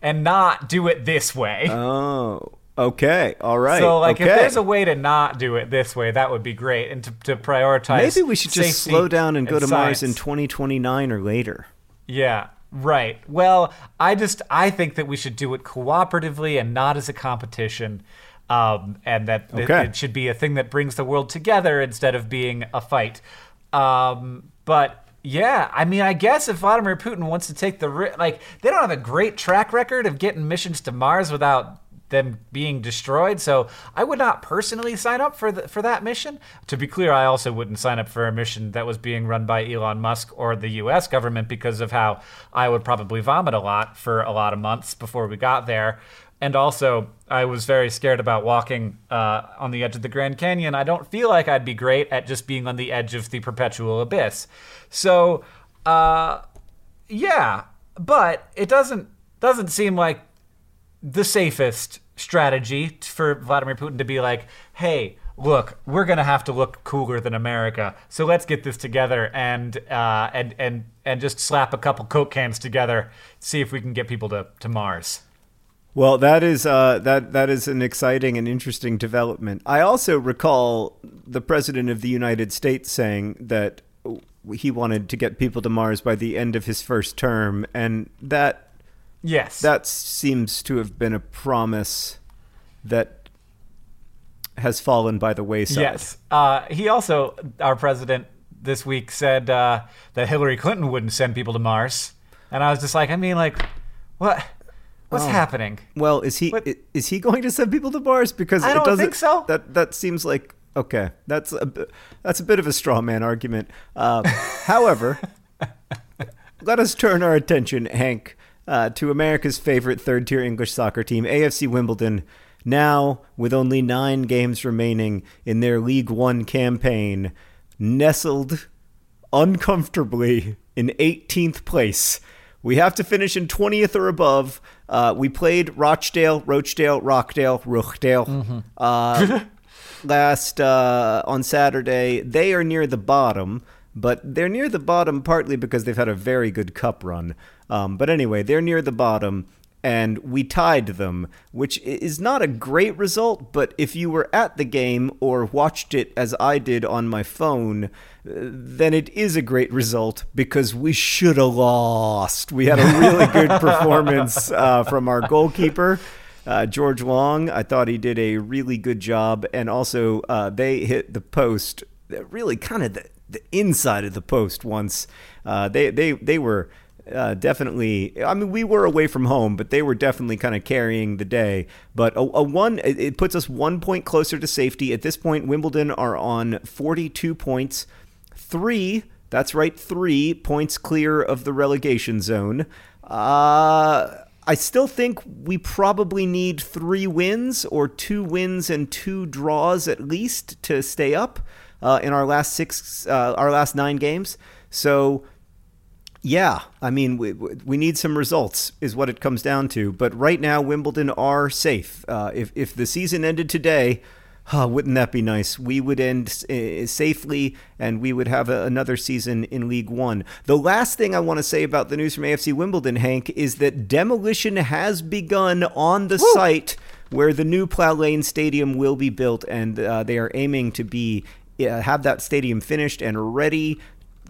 and not do it this way. oh, okay, all right. so, like, okay. if there's a way to not do it this way, that would be great, and to, to prioritize. Maybe we should just slow down and go to Mars in 2029 or later. Yeah, right. Well, I just I think that we should do it cooperatively and not as a competition. Um, and that it- Okay. it, should be a thing that brings the world together instead of being a fight. Um, but yeah, I mean, I guess if Vladimir Putin wants to take the like, they don't have a great track record of getting missions to Mars without them being destroyed. So I would not personally sign up for the, for that mission. To be clear, I also wouldn't sign up for a mission that was being run by Elon Musk or the U.S. government because of how I would probably vomit a lot for a lot of months before we got there. And also, I was very scared about walking uh, on the edge of the Grand Canyon. I don't feel like I'd be great at just being on the edge of the perpetual abyss. So, uh, yeah, but it doesn't doesn't seem like the safest strategy for Vladimir Putin to be like, "Hey, look, we're gonna have to look cooler than America, so let's get this together and uh, and and and just slap a couple coke cans together, see if we can get people to to Mars." Well, that is uh, that that is an exciting and interesting development. I also recall the president of the United States saying that he wanted to get people to Mars by the end of his first term, and that Yes. that seems to have been a promise that has fallen by the wayside. Yes. Uh, he also, our president this week said uh, that Hillary Clinton wouldn't send people to Mars, and I was just like, I mean, like, what? What's Oh. happening? Well, is he What- is he going to send people to Mars? Because I don't doesn't. think so. That that seems like okay. That's a that's a bit of a straw man argument. Um, <laughs> however, <laughs> let us turn our attention, Hank, uh, to America's favorite third tier English soccer team, AFC Wimbledon. Now, with only nine games remaining in their League One campaign, nestled uncomfortably in 18th place. We have to finish in 20th or above. Uh, we played Rochdale, Rochdale, Rockdale, Roochdale uh, <laughs> last uh, on Saturday. They are near the bottom, but they're near the bottom partly because they've had a very good cup run. Um, but anyway, they're near the bottom and we tied them, which is not a great result, but if you were at the game or watched it as I did on my phone, uh, then it is a great result because we should have lost. We had a really good <laughs> performance uh, from our goalkeeper. Uh, George Long, I thought he did a really good job, and also uh, they hit the post, really kind of the, the inside of the post once. Uh, they they they were uh, definitely. I mean, we were away from home, but they were definitely kind of carrying the day. But a, a one, it, puts us one point closer to safety. At this point, Wimbledon are on 42 points, three. That's right, three points clear of the relegation zone. Uh, I still think we probably need three wins or two wins and two draws at least to stay up uh, in our last six, uh, our last nine games. So yeah, I mean, we, we need some results, is what it comes down to. But right now, Wimbledon are safe. Uh, if, if the season ended today, Oh, wouldn't that be nice? We would end uh, safely and we would have a, another season in League One. The last thing I want to say about the news from AFC Wimbledon, Hank, is that demolition has begun on the Woo! site where the new Plough Lane Stadium will be built, and uh, they are aiming to be uh, have that stadium finished and ready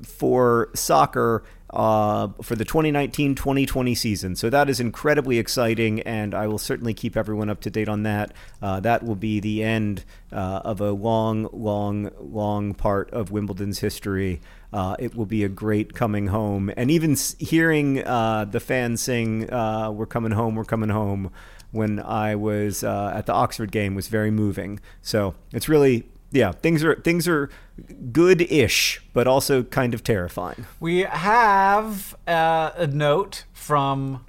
for soccer uh, for the 2019 2020 season. So that is incredibly exciting, and I will certainly keep everyone up to date on that. Uh, that will be the end uh, of a long, long, long part of Wimbledon's history. Uh, it will be a great coming home. And even hearing uh, the fans sing, We're coming home, we're coming home, when I was at the Oxford game was very moving. So it's really yeah, things are things are good-ish, but also kind of terrifying. We have uh, a note from.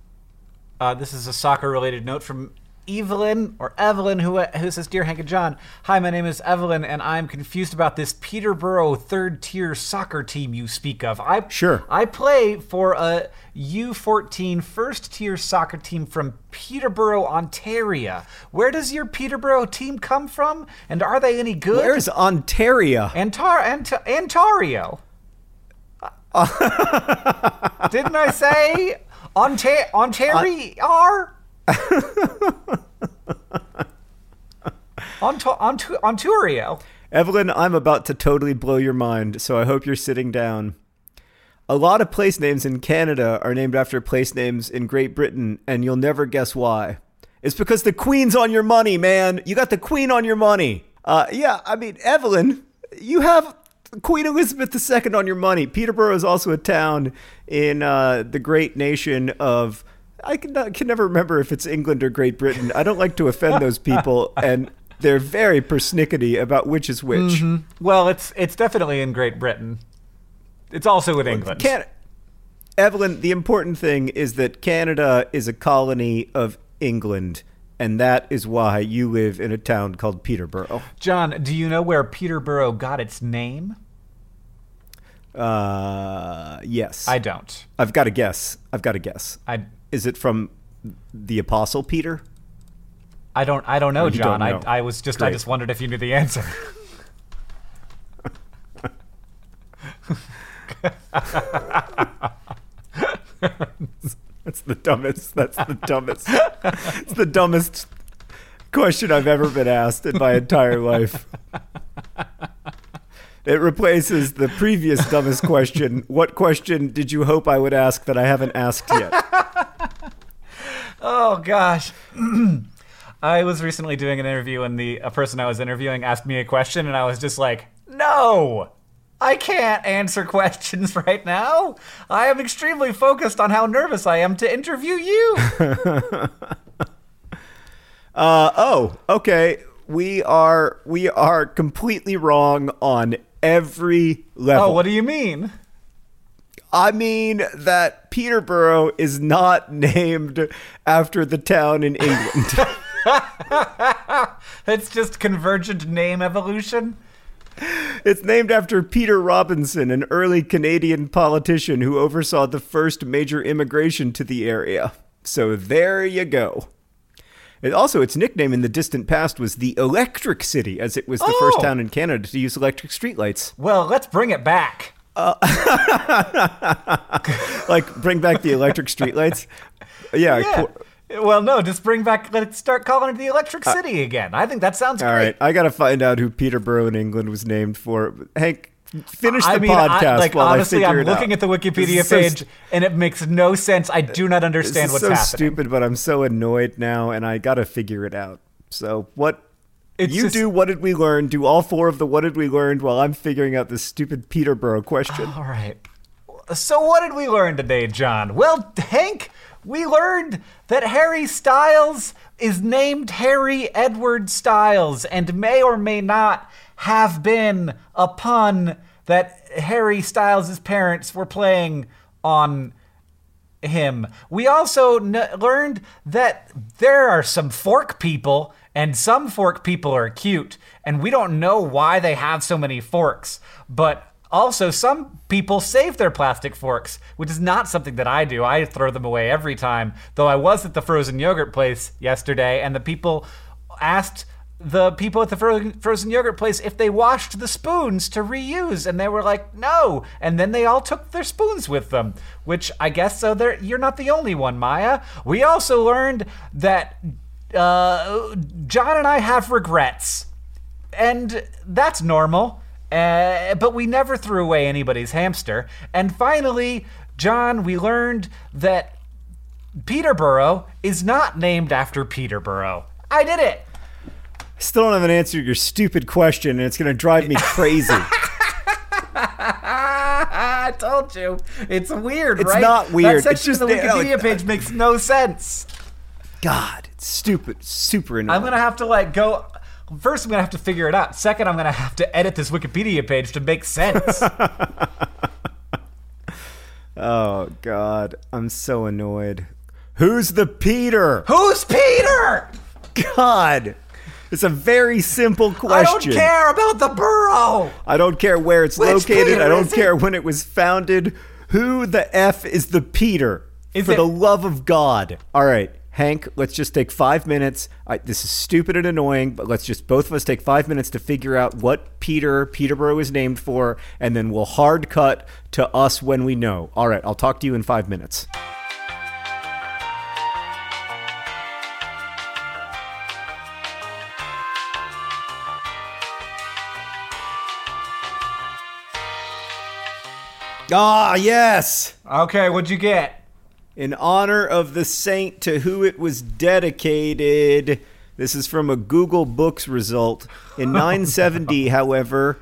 Uh, this is a soccer-related note from Evelyn or Evelyn, who who says, "Dear Hank and John, hi, my name is Evelyn, and I'm confused about this Peterborough third-tier soccer team you speak of. I sure I play for a U14 first-tier soccer team from Peterborough, Ontario. Where does your Peterborough team come from, and are they any good? Where's Ontario? Antar Ant- Ontario. <laughs> Didn't I say Ontario? Ontario? <laughs> on, to- on, to- Ontario. Evelyn, I'm about to totally blow your mind, so I hope you're sitting down. A lot of place names in Canada are named after place names in Great Britain, and you'll never guess why. It's because the Queen's on your money, man. You got the Queen on your money. Uh, yeah, I mean, Evelyn, you have Queen Elizabeth II on your money. Peterborough is also a town in uh, the great nation of I can, I can never remember if it's England or Great Britain. I don't like to offend those people, <laughs> and they're very persnickety about which is which. Mm-hmm. Well, it's it's definitely in Great Britain. It's also in England. Can- Evelyn, the important thing is that Canada is a colony of England, and that is why you live in a town called Peterborough. John, do you know where Peterborough got its name? Uh, yes. I don't. I've got a guess. I've got a guess. I is it from the Apostle Peter? I don't. I don't know, oh, John. Don't know. I, I was just. Great. I just wondered if you knew the answer. <laughs> that's the dumbest. That's the dumbest. It's the dumbest question I've ever been asked in my entire life. It replaces the previous dumbest question. What question did you hope I would ask that I haven't asked yet? Oh gosh. <clears throat> I was recently doing an interview and the a person I was interviewing asked me a question and I was just like, "No. I can't answer <laughs> questions right now. I am extremely focused on how nervous I am to interview you." <laughs> uh oh, okay. We are we are completely wrong on every level. Oh, what do you mean? I mean that Peterborough is not <laughs> named after the town in England. <laughs> it's just convergent name evolution. It's named after Peter Robinson, an early Canadian politician who oversaw the first major immigration to the area. So there you go. It also, its nickname in the distant past was the Electric City, as it was the oh. first town in Canada to use electric streetlights. Well, let's bring it back. Uh, <laughs> like bring back the electric streetlights. Yeah. yeah. Well, no, just bring back. Let's start calling it the Electric uh, City uh, again. I think that sounds all great. All right, I got to find out who Peterborough in England was named for. Hank, finish the I mean, podcast I, like, while honestly, I figure I'm looking out. at the Wikipedia page, so and it makes no sense. I do not understand what's so happening. stupid, but I'm so annoyed now, and I got to figure it out. So what? It's you just, do what did we learn? Do all four of the what did we learn while I'm figuring out this stupid Peterborough question. All right. So what did we learn today, John? Well, Hank, we learned that Harry Styles is named Harry Edward Styles and may or may not have been a pun that Harry Styles' parents were playing on him. We also n- learned that there are some fork people, and some fork people are cute, and we don't know why they have so many forks. But also, some people save their plastic forks, which is not something that I do. I throw them away every time. Though I was at the frozen yogurt place yesterday, and the people asked the people at the frozen yogurt place if they washed the spoons to reuse, and they were like, no. And then they all took their spoons with them, which I guess so. You're not the only one, Maya. We also learned that uh, John and I have regrets, and that's normal. Uh, but we never threw away anybody's hamster. And finally, John, we learned that Peterborough is not named after Peterborough. I did it. Still don't have an answer to your stupid question, and it's going to drive me crazy. <laughs> I told you. It's weird, It's right? not weird. That It's just- of the Wikipedia like- page makes no sense. God, it's stupid, super annoying. I'm gonna have to like go. First, I'm gonna have to figure it out. Second, I'm gonna have to edit this Wikipedia page to make sense. <laughs> oh God, I'm so annoyed. Who's the Peter? Who's Peter? God, it's a very simple question. I don't care about the borough. I don't care where it's Which located. Peter I don't is it? care when it was founded. Who the f is the Peter? Is For it- the love of God! All right, Hank. Let's just take five minutes. I, this is stupid and annoying, but let's just both of us take five minutes to figure out what Peter Peterborough is named for, and then we'll hard cut to us when we know. All right, I'll talk to you in five minutes. Ah, yes. Okay, what'd you get? In honor of the saint to who it was dedicated. This is from a Google Books result. In <laughs> 970, however,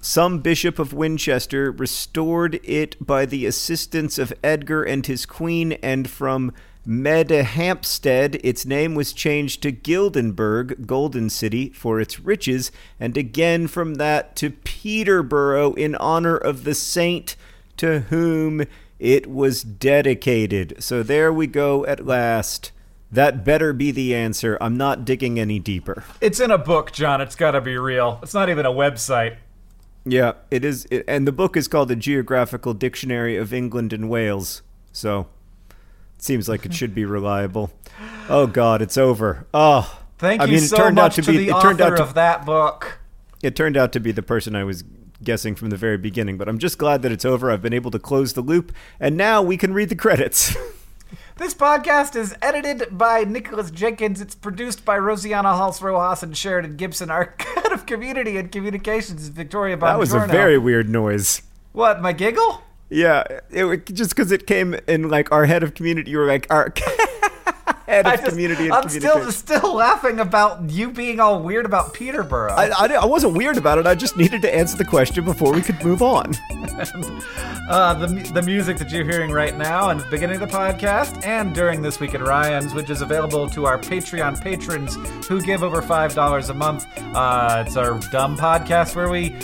some bishop of Winchester restored it by the assistance of Edgar and his queen, and from Medehampstead, its name was changed to Gildenburg, Golden City, for its riches, and again from that to Peterborough in honor of the saint to whom it was dedicated. So there we go at last. That better be the answer. I'm not digging any deeper. It's in a book, John. It's gotta be real. It's not even a website. Yeah, it is. It, and the book is called The Geographical Dictionary of England and Wales. So it seems like it should be reliable. Oh, God, it's over. Oh. Thank I you mean, so much to, to be, the author out to, of that book. It turned out to be the person I was guessing from the very beginning, but I'm just glad that it's over. I've been able to close the loop, and now we can read the credits. <laughs> This podcast is edited by Nicholas Jenkins. It's produced by Rosianna Halse Rojas and Sheridan Gibson. Our <laughs> head of community and communications is Victoria Bongiorno. that was a very weird noise. What, my giggle? Yeah, it, just because it came in like our head of community, you were like our <laughs> head of just, community and I'm still still laughing about you being all weird about Peterborough. I, I, I wasn't weird about it. I just needed to answer the question before we could move on. <laughs> Uh, the, the music that you're hearing right now and the beginning of the podcast and during This Week at Ryan's, which is available to our Patreon patrons who give over $5 a month. Uh, it's our dumb podcast where we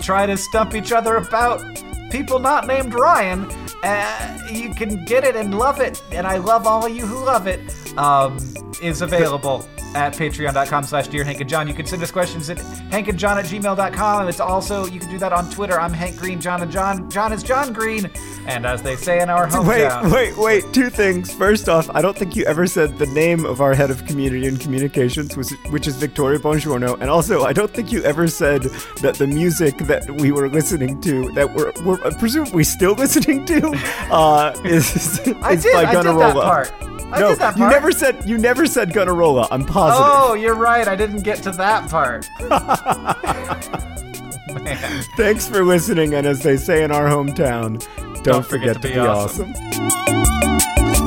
try to stump each other about people not named Ryan. Uh, you can get it and love it, and I love all of you who love it. Um, is available at patreon.com slash dear Hank and John. You can send us questions at hankandjohn at gmail.com. It's also, you can do that on Twitter. I'm Hank Green, John and John. John is John Green. And as they say in our <laughs> Wait, hometown. wait, wait. Two things. First off, I don't think you ever said the name of our head of community and communications, which, which is Victoria Bongiorno. And also, I don't think you ever said that the music that we were listening to, that we're, we're presumably still <laughs> listening to, uh, is, is I did, by I did that part. I no, did that you part. Never said you never said Gunnarolla. I'm positive. Oh, you're right. I didn't get to that part. <laughs> Man. Thanks for listening, and as they say in our hometown, don't, forget, to be, awesome. awesome.